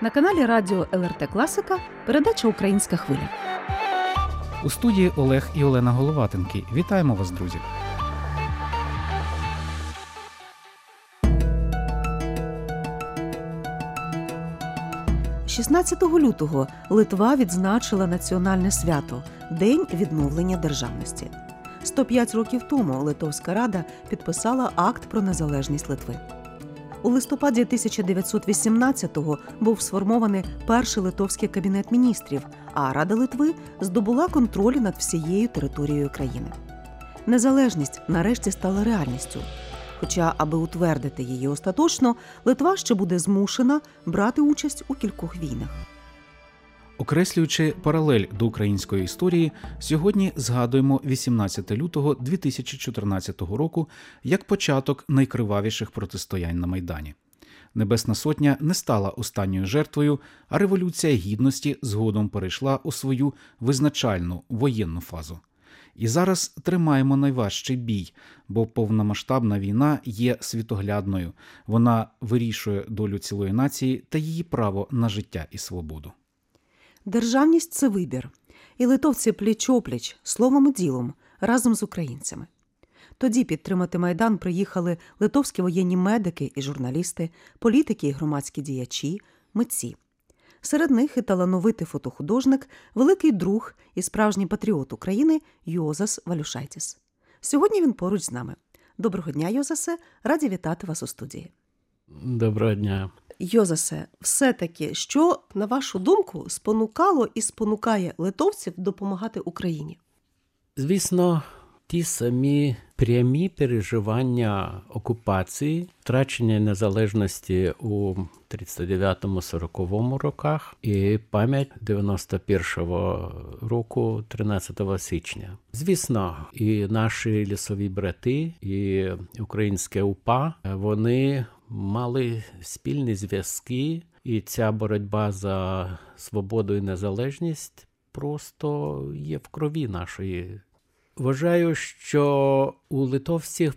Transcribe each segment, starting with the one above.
На каналі Радіо ЛРТ Класика передача Українська хвиля. У студії Олег і Олена Головатенки. Вітаємо вас, друзі! – 16 лютого Литва відзначила національне свято День відновлення державності. 105 років тому Литовська Рада підписала акт про незалежність Литви. У листопаді 1918-го був сформований перший литовський кабінет міністрів, а Рада Литви здобула контроль над всією територією країни. Незалежність нарешті стала реальністю. Хоча, аби утвердити її остаточно, Литва ще буде змушена брати участь у кількох війнах. Окреслюючи паралель до української історії, сьогодні згадуємо 18 лютого 2014 року як початок найкривавіших протистоянь на Майдані. Небесна Сотня не стала останньою жертвою, а революція гідності згодом перейшла у свою визначальну воєнну фазу. І зараз тримаємо найважчий бій, бо повномасштабна війна є світоглядною, вона вирішує долю цілої нації та її право на життя і свободу. Державність це вибір, і литовці пліч-опліч, словом і ділом, разом з українцями. Тоді підтримати майдан приїхали литовські воєнні медики і журналісти, політики і громадські діячі, митці. Серед них і талановитий фотохудожник, великий друг і справжній патріот України Йозас Валюшайтіс. Сьогодні він поруч з нами. Доброго дня, Йозасе! Раді вітати вас у студії. Доброго дня. Йозасе, все-таки, що, на вашу думку, спонукало і спонукає литовців допомагати Україні? Звісно, ті самі прямі переживання окупації, втрачення незалежності у 39-40 роках і пам'ять 91-го року, 13 січня. Звісно, і наші лісові брати, і українське УПА вони мали спільні зв'язки, і ця боротьба за свободу і незалежність просто є в крові нашої. Вважаю, що у литовців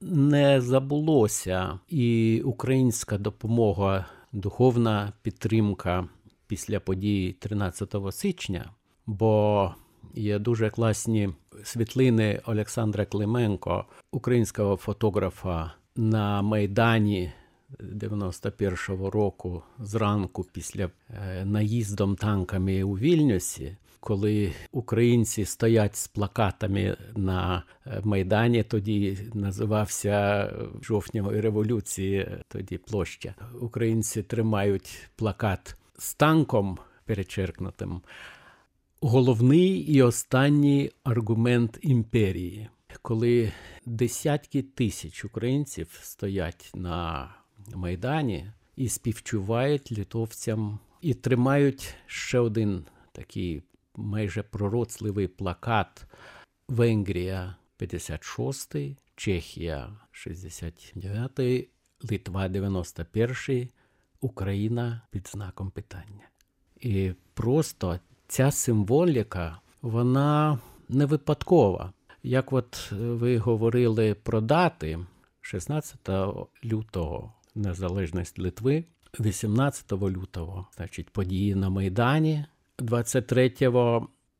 не забулося і українська допомога, духовна підтримка після подій 13 січня, бо є дуже класні світлини Олександра Клименко, українського фотографа на Майдані 91-го року зранку після наїздом танками у Вільнюсі. Коли українці стоять з плакатами на Майдані, тоді називався жовтневої революції, тоді площа. Українці тримають плакат з танком перечеркнутим. Головний і останній аргумент імперії, коли десятки тисяч українців стоять на Майдані і співчувають литовцям, і тримають ще один такий майже пророцливий плакат Венгрія 56, Чехія 69, Литва 91, Україна під знаком питання. І просто ця символіка, вона не випадкова. Як от ви говорили про дати 16 лютого незалежність Литви, 18 лютого, значить, події на Майдані. 23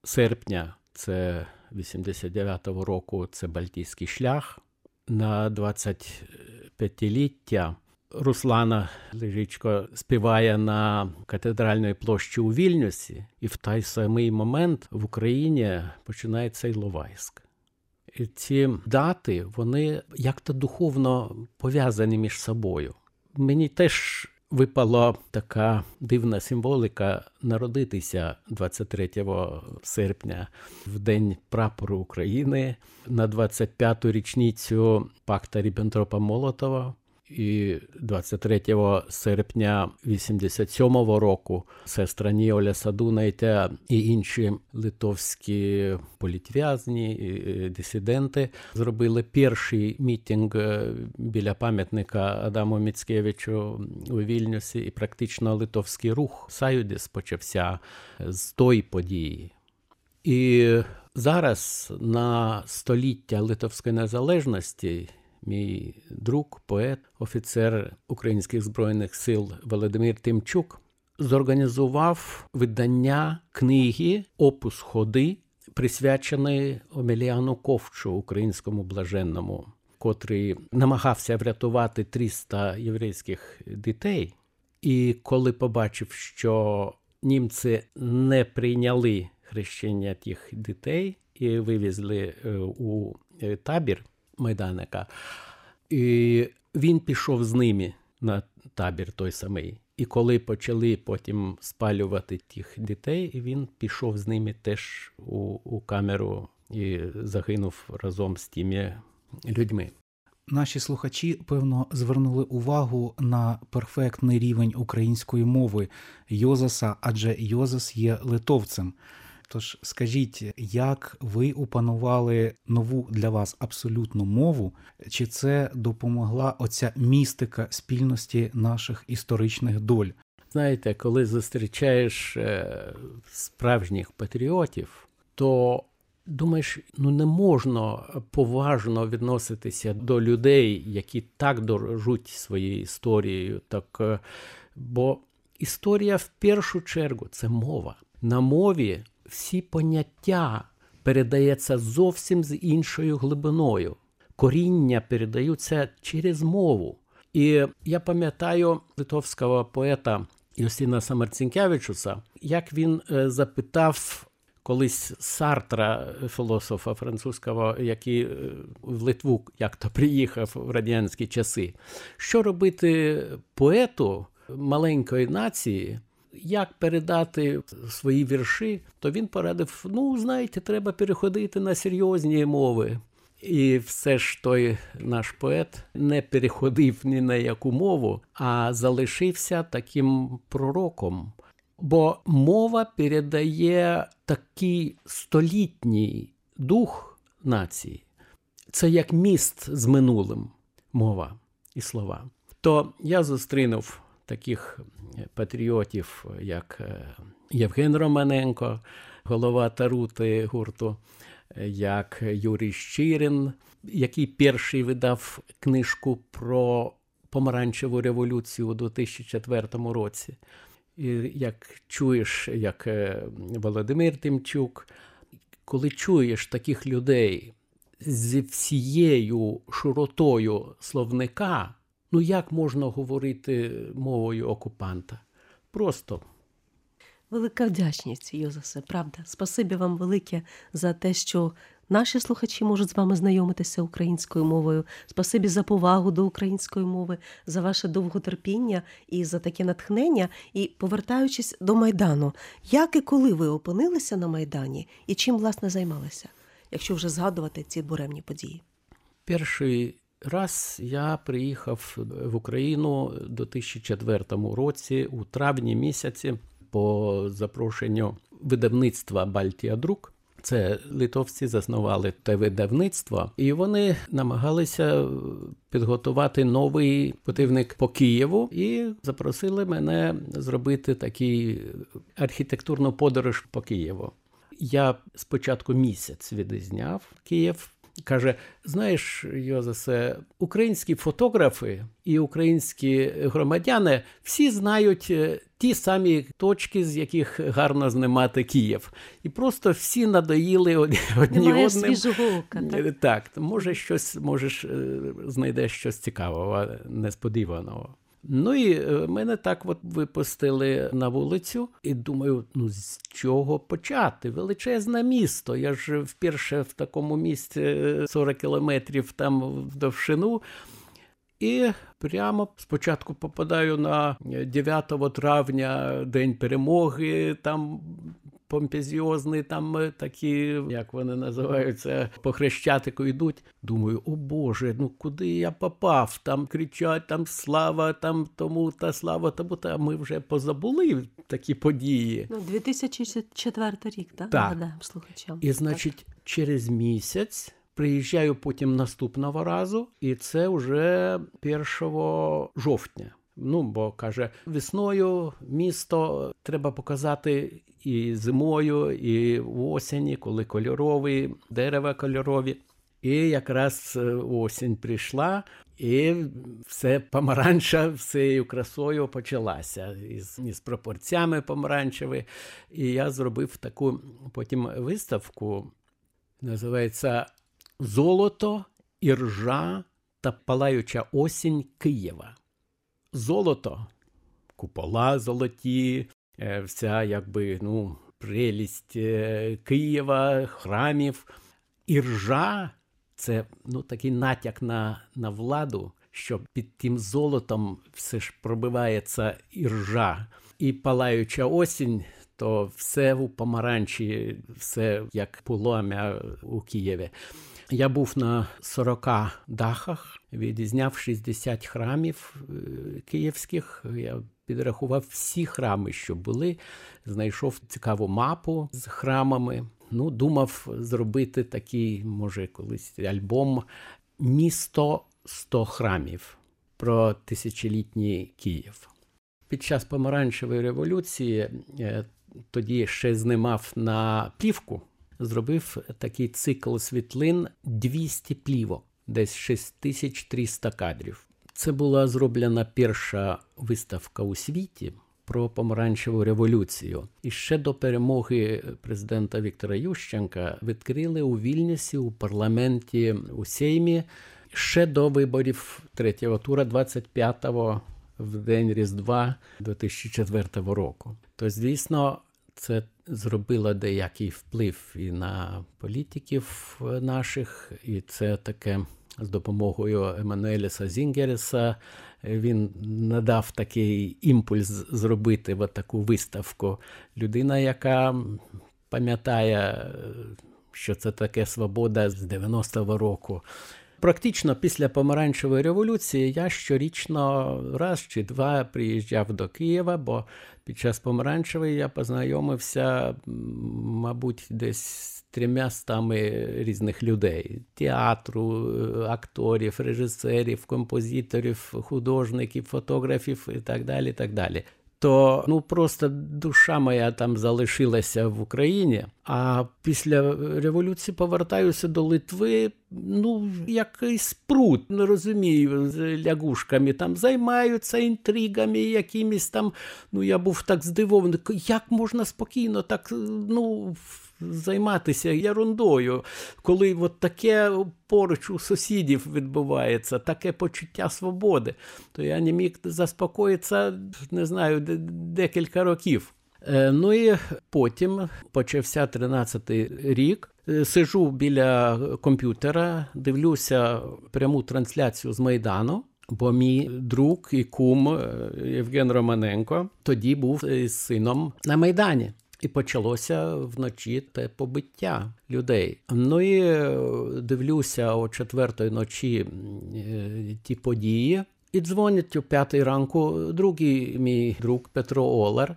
серпня, це 89-го року, це Балтійський шлях. На 25-ліття Руслана Лежичко співає на катедральній площі у Вільнюсі, і в той самий момент в Україні починається Іловайськ. І ці дати, вони як-то духовно пов'язані між собою. Мені теж випала така дивна символіка народитися 23 серпня в День прапору України на 25-ту річницю пакта Ріббентропа Молотова. І 23 серпня 87-го року сестра Ніоля Садунайте і інші литовські політв'язні і дисиденти зробили перший мітинг біля пам'ятника Адаму Міцкевичу у Вільнюсі, і практично литовський рух Саюдіс почався з тої події. І зараз на століття Литовської незалежності мій друг, поет, офіцер Українських Збройних сил Володимир Тимчук зорганізував видання книги Опус ходи, присвяченої Омеліану Ковчу, українському блаженному, котрий намагався врятувати 300 єврейських дітей. І коли побачив, що німці не прийняли хрещення тих дітей і вивезли е, у е, табір майданика, і він пішов з ними на табір той самий. І коли почали потім спалювати тих дітей, він пішов з ними теж у, у камеру і загинув разом з тими людьми. Наші слухачі, певно, звернули увагу на перфектний рівень української мови Йозаса, адже Йозас є литовцем. Тож скажіть, як ви опанували нову для вас абсолютну мову? Чи це допомогла оця містика спільності наших історичних доль? Знаєте, коли зустрічаєш е, справжніх патріотів, то думаєш, ну не можна поважно відноситися до людей, які так дорожуть своєю історією. Так, е, бо історія в першу чергу це мова. На мові всі поняття передається зовсім з іншою глибиною. Коріння передаються через мову. І я пам'ятаю литовського поета Юстина Самарцінкевичуса, як він е, запитав колись Сартра, філософа французького, який е, в Литву як-то приїхав в радянські часи, що робити поету маленької нації, як передати свої вірші, то він порадив: ну, знаєте, треба переходити на серйозні мови. І все ж той наш поет не переходив ні на яку мову, а залишився таким пророком. Бо мова передає такий столітній дух нації. Це як міст з минулим мова і слова. То я зустрінув таких патріотів, як Євген Романенко, голова Тарути гурту, як Юрій Щирин, який перший видав книжку про помаранчеву революцію у 2004 році. І як чуєш, як Володимир Тимчук, коли чуєш таких людей зі всією широтою словника, ну як можна говорити мовою окупанта? Просто. Велика вдячність, Йозасе, правда. Спасибі вам велике за те, що наші слухачі можуть з вами знайомитися українською мовою. Спасибі за повагу до української мови, за ваше довготерпіння і за таке натхнення. І повертаючись до Майдану, як і коли ви опинилися на Майдані і чим, власне, займалися, якщо вже згадувати ці буремні події? Перший раз я приїхав в Україну у 2004 році, у травні місяці, по запрошенню видавництва Бальтія Друк. Це литовці заснували те видавництво, і вони намагалися підготувати новий противник по Києву і запросили мене зробити такий архітектурну подорож по Києву. Я спочатку місяць відізняв Київ. Каже: знаєш, Йозасе, українські фотографи і українські громадяни всі знають ті самі точки, з яких гарно знімати Київ. І просто всі надоїли одні Немає одним. свіжого ока, так? Так, може, щось можеш знайдеш щось цікавого, несподіваного. Ну і мене так от випустили на вулицю, і думаю, ну з чого почати? Величезне місто. Я ж вперше в такому місці 40 кілометрів там в довжину. І прямо спочатку попадаю на 9 травня, День перемоги, там помпезіозний, там такі, як вони називаються, по хрещатику йдуть. Думаю, о Боже, ну куди я попав? Там кричать, там слава, там тому та слава, тому та ми вже позабули такі події. Ну, 2004 рік, так? Так. Нагадаємо слухачам. І, значить, через місяць. Приїжджаю потім наступного разу, і це вже 1 жовтня. Ну, бо каже, весною місто треба показати і зимою, і в осені, коли кольорові, дерева кольорові. І якраз е, осінь прийшла, і все помаранча всією красою почалася із, із пропорціями помаранчевими. І я зробив таку потім виставку, називається Золото, іржа та палаюча осінь Києва. Золото, купола золоті, е, вся якби ну, прелість е, Києва, храмів. Іржа це ну, такий натяк на, на владу, що під тим золотом все ж пробивається іржа. І палаюча осінь, то все у помаранчі, все як полум'я у Києві. Я був на 40 дахах, відізняв 60 храмів е, київських. Я підрахував всі храми, що були. Знайшов цікаву мапу з храмами. Ну, думав зробити такий, може, колись альбом Місто 100 храмів про тисячолітній Київ. Під час помаранчевої революції е, тоді ще знімав на плівку, зробив такий цикл світлин 200 плівок, десь 6300 кадрів. Це була зроблена перша виставка у світі про помаранчеву революцію. І ще до перемоги президента Віктора Ющенка відкрили у Вільнюсі у парламенті у Сеймі ще до виборів третього тура, 25-го в день Різдва 2004 року. То, звісно, це зробило деякий вплив і на політиків наших, і це таке з допомогою Еммануеліса Зінгереса. Він надав такий імпульс зробити от таку виставку. Людина, яка пам'ятає, що це таке свобода з 90-го року. Практично після помаранчевої революції я щорічно раз чи два приїжджав до Києва, бо під час помаранчевої я познайомився, мабуть, десь трьомястами різних людей: театру, акторів, режисерів, композиторів, художників, фотографів і так далі. так далі. То ну просто душа моя там залишилася в Україні. А після революції повертаюся до Литви. Ну, якийсь пруд, не розумію, з лягушками там займаються інтригами, якимись там. Ну я був так здивований, як можна спокійно так ну займатися ерундою, коли от таке поруч у сусідів відбувається, таке почуття свободи, то я не міг заспокоїтися, не знаю, декілька років. Е, ну і потім почався 13-й рік. Е, сижу біля комп'ютера, дивлюся пряму трансляцію з Майдану. Бо мій друг і кум е, Євген Романенко тоді був із сином на Майдані. І почалося вночі те побиття людей. Ну і е, дивлюся о четвертої ночі е, ті події. І дзвонять о п'ятій ранку другий мій друг Петро Олер.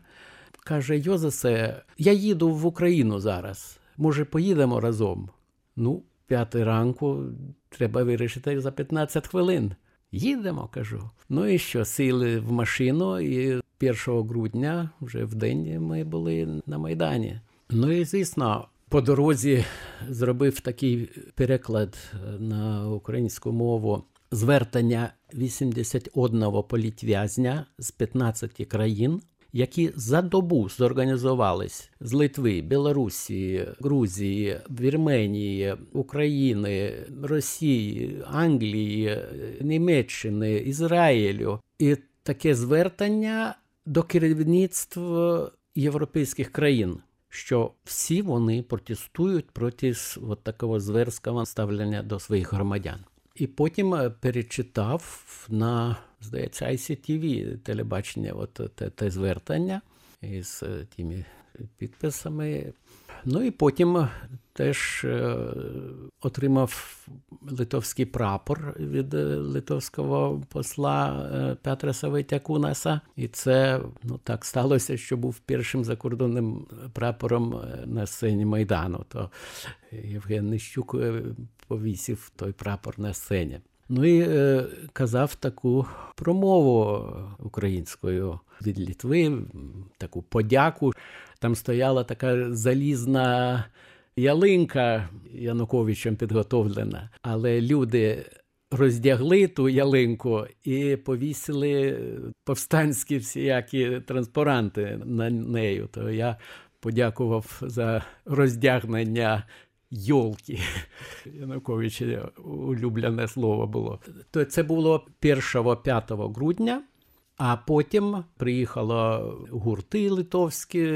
Каже: Йозесе, я їду в Україну зараз. Може, поїдемо разом? Ну, п'ятий ранку треба вирішити за 15 хвилин. Їдемо, кажу. Ну і що, сіли в машину, і 1 грудня, вже в день, ми були на Майдані. Ну і звісно, по дорозі зробив такий переклад на українську мову звертання 81 політв'язня з 15 країн які за добу зорганізувались з Литви, Білорусі, Грузії, Вірменії, України, Росії, Англії, Німеччини, Ізраїлю, і таке звертання до керівництва європейських країн. Що всі вони протестують проти от такого зверського ставлення до своїх громадян. І потім е, перечитав на, здається, ICTV телебачення, от те, те звертання із е, тими підписами. Ну і потім теж е, отримав литовський прапор від литовського посла Петра Савитякунаса. І це ну, так сталося, що був першим закордонним прапором на сцені Майдану. То Євген Нищук повісив той прапор на сцені. Ну і е, казав таку промову українською від Літви, таку подяку. Там стояла така залізна ялинка Януковичем підготовлена, але люди. Роздягли ту ялинку і повісили повстанські всіякі транспаранти на нею. То я подякував за роздягнення йолки. Януковича улюблене слово було. То це було 1-5 грудня. А потім приїхало гурти литовські,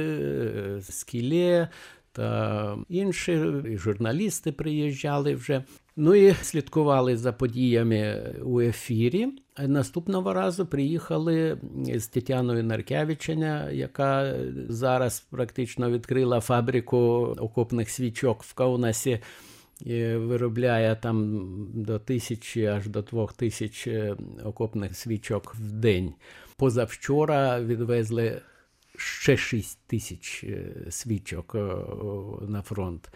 скіле та інші і журналісти приїжджали вже. Ну і слідкували за подіями у ефірі. Наступного разу приїхали з Тетяною Наркявиченя, яка зараз практично відкрила фабрику окопних свічок в Каунасі. Виробляє там до тисячі аж до двох тисяч окопних свічок в день. Позавчора відвезли ще 6 тисяч свічок на фронт.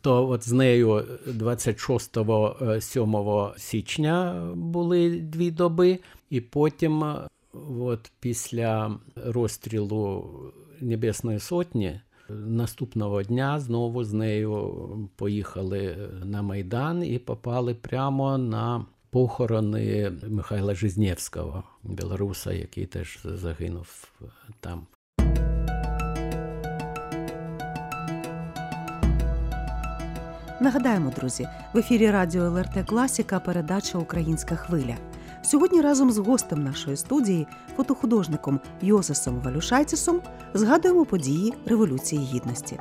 То от з нею 26-7 січня були дві доби, і потім, от після розстрілу Небесної Сотні, наступного дня знову з нею поїхали на Майдан і попали прямо на похорони Михайла Жизнєвського, білоруса, який теж загинув там. Нагадаємо, друзі, в ефірі Радіо ЛРТ Класіка передача Українська хвиля. Сьогодні разом з гостем нашої студії, фотохудожником Йосисом Валюшайцісом, згадуємо події Революції Гідності.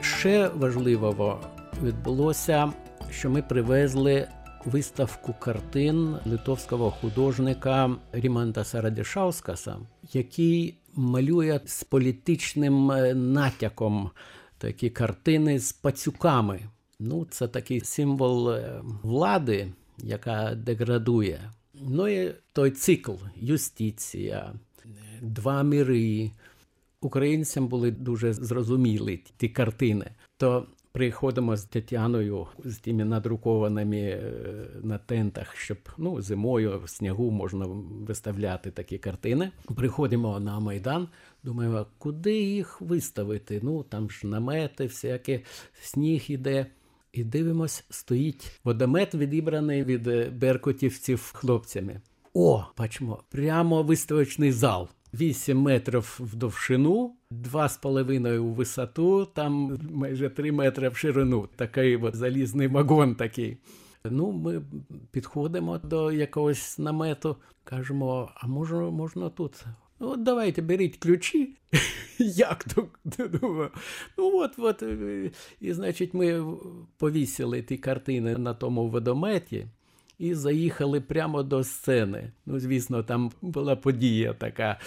Ще важливого відбулося, що ми привезли виставку картин литовського художника Ріманта Сарадішаускаса, який малює з політичним натяком такі картини з пацюками. Ну, це такий символ влади, яка деградує. Ну і той цикл юстиція, два міри. Українцям були дуже зрозумілі ті картини. То приходимо з Тетяною з тими надрукованими на тентах, щоб ну, зимою в снігу можна виставляти такі картини. Приходимо на Майдан, думаємо, куди їх виставити? Ну там ж намети, всяке сніг іде. І дивимось, стоїть водомет, відібраний від беркутівців хлопцями. О, бачимо, прямо виставочний зал. 8 метрів в довжину, 2,5 у висоту, там майже 3 метри в ширину. Такий от залізний вагон такий. Ну, ми підходимо до якогось намету, кажемо, а може, можна тут? Ну, от давайте беріть ключі. Як то? Ну, от, от. І, значить, ми повісили ті картини на тому водометі і заїхали прямо до сцени. Ну, звісно, там була подія така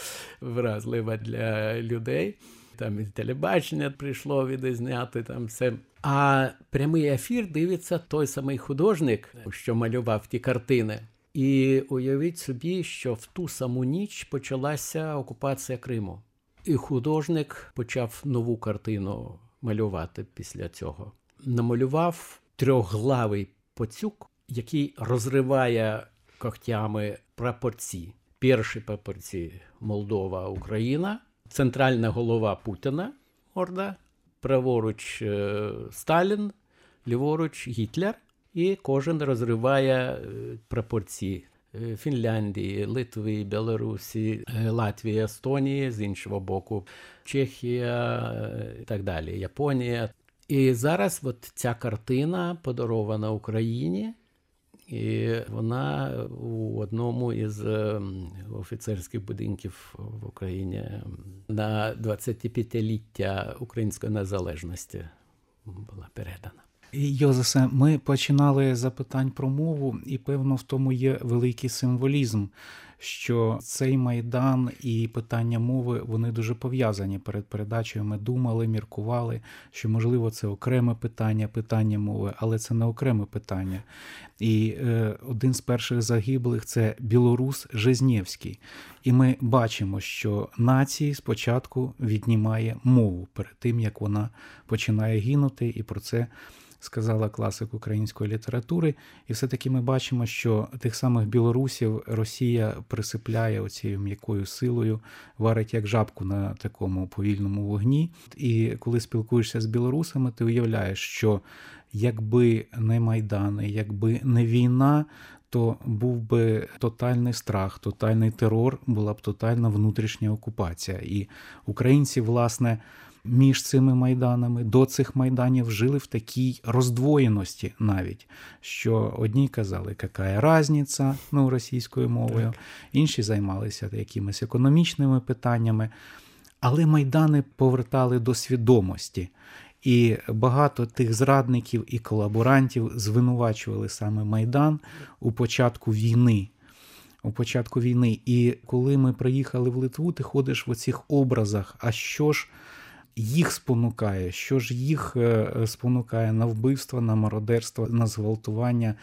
вразлива для людей. Там і телебачення прийшло відзняти там все. А прямий ефір дивиться той самий художник, що малював ті картини. І уявіть собі, що в ту саму ніч почалася окупація Криму. І художник почав нову картину малювати після цього. Намалював трьохглавий поцюк, який розриває когтями прапорці. Перші прапорці Молдова, Україна, центральна голова Путіна, орда, праворуч Сталін, ліворуч Гітлер, і кожен розриває прапорці Фінляндії, Литви, Білорусі, Латвії, Естонії, з іншого боку, Чехія і так далі, Японія. І зараз от ця картина подарована Україні. І вона у одному із офіцерських будинків в Україні на 25-ліття української незалежності була передана. Йозесе, ми починали запитань про мову, і певно в тому є великий символізм, що цей майдан і питання мови вони дуже пов'язані. Перед передачею ми думали, міркували, що можливо це окреме питання, питання мови, але це не окреме питання. І е, один з перших загиблих це білорус Жизнєвський. І ми бачимо, що нації спочатку віднімає мову перед тим, як вона починає гинути, і про це сказала класик української літератури. І все-таки ми бачимо, що тих самих білорусів Росія присипляє оцією м'якою силою, варить як жабку на такому повільному вогні. І коли спілкуєшся з білорусами, ти уявляєш, що якби не майдани, якби не війна, то був би тотальний страх, тотальний терор, була б тотальна внутрішня окупація. І українці, власне, між цими майданами до цих майданів жили в такій роздвоєності навіть, що одні казали, яка різниця, ну, російською мовою, так. інші займалися якимись економічними питаннями. Але майдани повертали до свідомості. І багато тих зрадників і колаборантів звинувачували саме Майдан у початку війни. У початку війни. І коли ми приїхали в Литву, ти ходиш в оцих образах. А що ж їх спонукає? Що ж їх е, спонукає на вбивство, на мародерство, на зґвалтування?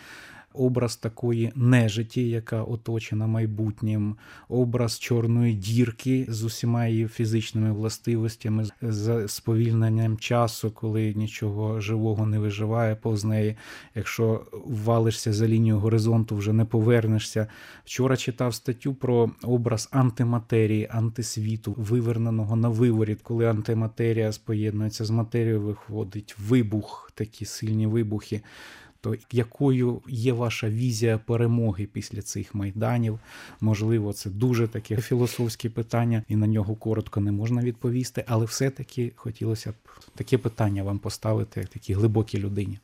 Образ такої нежиті, яка оточена майбутнім, образ чорної дірки з усіма її фізичними властивостями, з сповільненням часу, коли нічого живого не виживає повз неї. Якщо валишся за лінію горизонту, вже не повернешся. Вчора читав статтю про образ антиматерії, антисвіту, виверненого на виворіт, коли антиматерія споєднується з матерією, виходить вибух, такі сильні вибухи. То якою є ваша візія перемоги після цих майданів? Можливо, це дуже таке філософське питання, і на нього коротко не можна відповісти, але все-таки хотілося б таке питання вам поставити, як такій глибокій людині.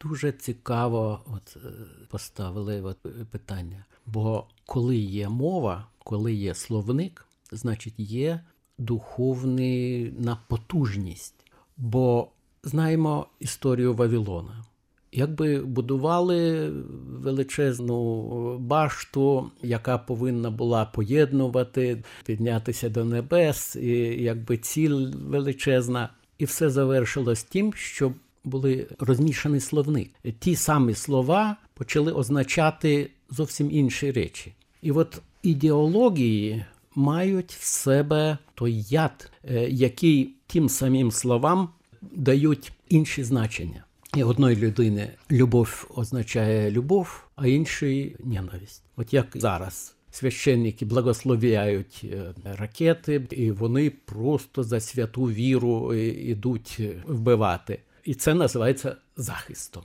Дуже цікаво от, е, поставили от, питання. Бо коли є мова, коли є словник, значить є духовна потужність. Бо знаємо історію Вавилона. Якби будували величезну башту, яка повинна була поєднувати, піднятися до небес, і якби ціль величезна, і все завершилось тим, що були розмішані словник. Ті самі слова почали означати зовсім інші речі. І от ідеології мають в себе той яд, е, який тим самим словам дають інші значення. І одної людини любов означає любов, а іншої ненависть. От як зараз священники благословляють е, ракети, і вони просто за святу віру йдуть вбивати. І це називається захистом.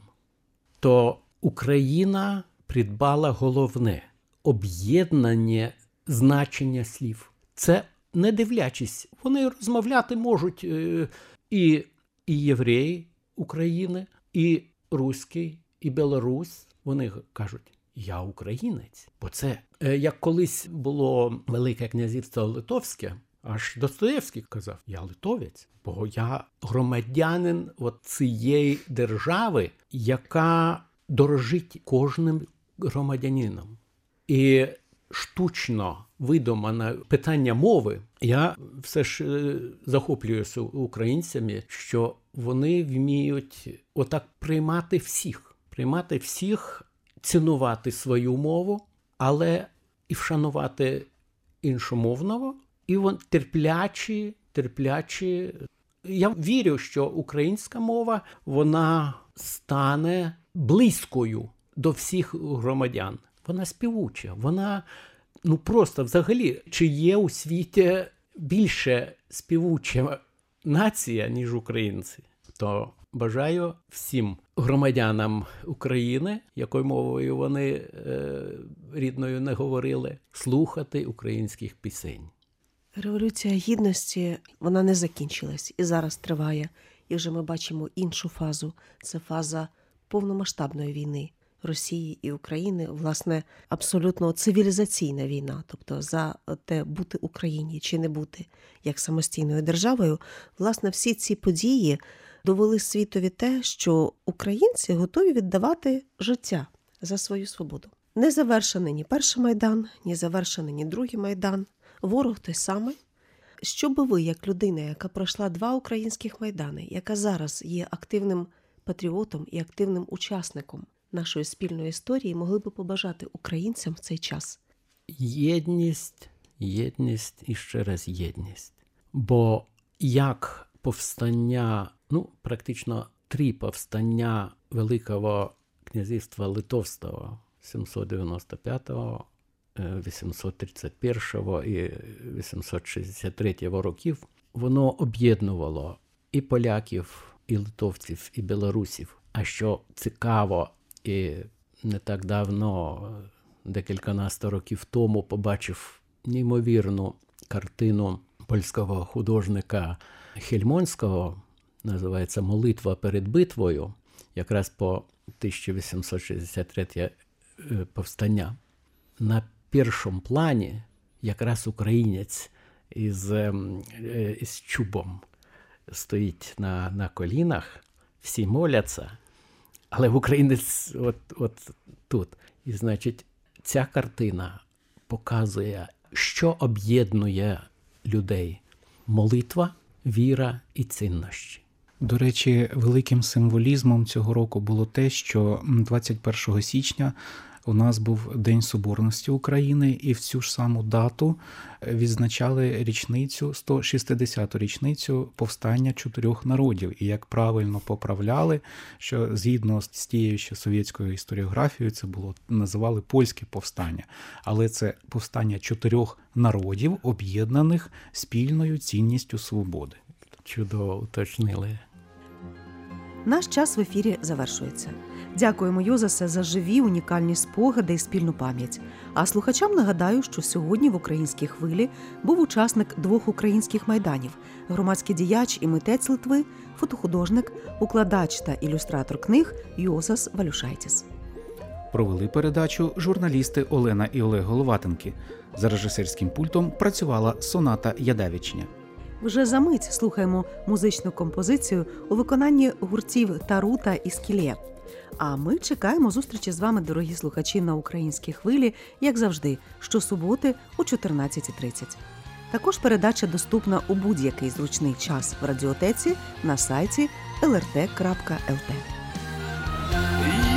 То Україна придбала головне об'єднання значення слів. Це не дивлячись, вони розмовляти можуть е, і, і євреї. України, і руський, і Білорусь. Вони кажуть, я українець. Бо це е, як колись було Велике князівство Литовське. Аж Достоєвський казав: Я литовець, бо я громадянин от цієї держави, яка дорожить кожним громадянином. І штучно видумане питання мови, я все ж е, захоплююся українцями, що вони вміють отак приймати всіх, приймати всіх, цінувати свою мову, але і вшанувати іншомовного, і вон терплячі, терплячі. Я вірю, що українська мова вона стане близькою до всіх громадян. Вона співуча, вона ну просто взагалі, чи є у світі більше співуча нація, ніж українці, то бажаю всім громадянам України, якою мовою вони е, рідною не говорили, слухати українських пісень. Революція гідності вона не закінчилась і зараз триває. І вже ми бачимо іншу фазу це фаза повномасштабної війни. Росії і України, власне, абсолютно цивілізаційна війна, тобто за те, бути Україні чи не бути як самостійною державою, власне, всі ці події довели світові те, що українці готові віддавати життя за свою свободу. Не завершений ні перший майдан, ні завершений ні другий майдан. Ворог той самий. Що би ви, як людина, яка пройшла два українських майдани, яка зараз є активним патріотом і активним учасником нашої спільної історії могли би побажати українцям в цей час? Єдність, єдність і ще раз єдність. Бо як повстання, ну, практично три повстання Великого князівства Литовського 795, 831 і 863 років, воно об'єднувало і поляків, і литовців, і білорусів. А що цікаво, і не так давно, декільканадцять років тому, побачив неймовірну картину польського художника Хельмонського, називається Молитва перед битвою, якраз по 1863 е, повстання. На першому плані якраз українець із е, із чубом стоїть на на колінах, всі моляться, але українець от, от тут. І значить, ця картина показує, що об'єднує людей: молитва, віра і цінності. До речі, великим символізмом цього року було те, що 21 січня у нас був День Соборності України, і в цю ж саму дату відзначали річницю 160-ту річницю повстання чотирьох народів. І як правильно поправляли, що згідно з тією ще совєтською історіографією, це було називали польське повстання, але це повстання чотирьох народів, об'єднаних спільною цінністю свободи. Чудово уточнили. Наш час в ефірі завершується. Дякуємо Йозасе за живі унікальні спогади і спільну пам'ять. А слухачам нагадаю, що сьогодні в українській хвилі був учасник двох українських майданів: громадський діяч і митець Литви, фотохудожник, укладач та ілюстратор книг Йозас Валюшайтіс. Провели передачу журналісти Олена і Олег Головатенки. За режисерським пультом працювала Соната Ядавічня. Вже за мить слухаємо музичну композицію у виконанні гуртів Тарута і Скілє. А ми чекаємо зустрічі з вами, дорогі слухачі, на українській хвилі, як завжди, щосуботи о 14.30. Також передача доступна у будь-який зручний час в радіотеці на сайті lrt.lt.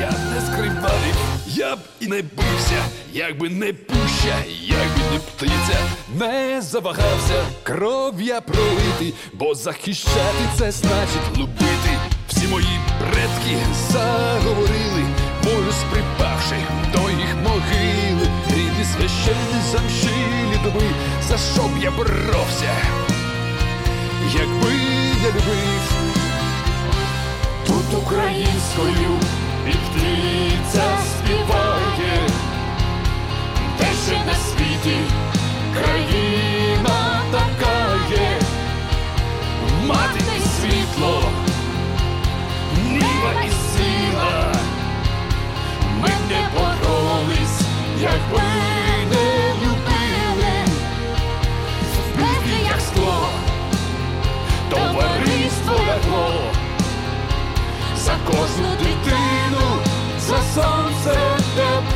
Я не скривавив, я б і не бився, якби не пуща, якби не птиця, не завагався, кров я пролити, бо захищати це значить любити. Всі мої предки заговорили, волю сприпавши до їх могили, рідні священні замшилі доби, за що б я боровся, якби я любив тут українською і птиця співає, на світі країна така є, мати і світло, ніва і сила, ми не боролись, якби не любили, вбити як скло, товариство лягло за кожну дитину,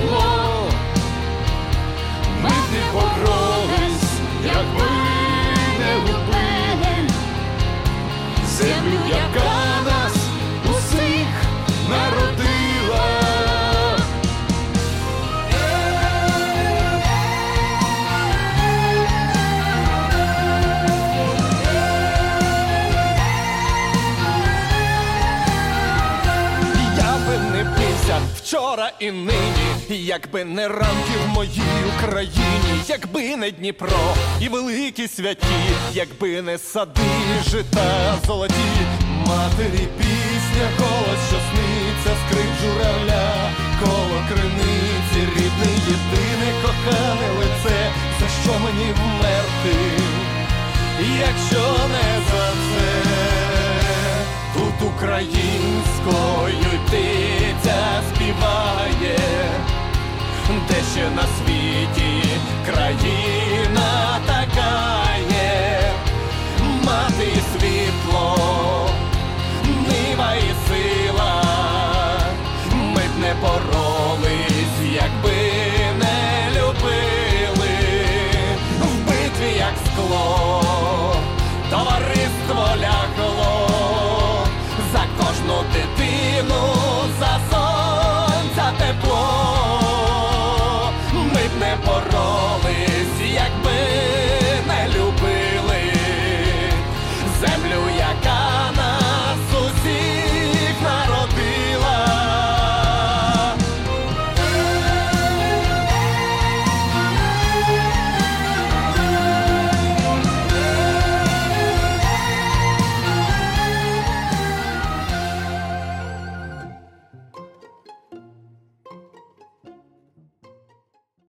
тепло. Ми не боролись, якби не любили землю, яка нас якби не ранки в моїй Україні, якби не Дніпро і великі святі, якби не сади, жита золоті, матері пісня, голос, що сниться, скрип журавля, коло криниці, рідне, єдине кохане лице, за що мені вмерти, якщо не за це. Тут українською птиця співає, де ще на світі країна така.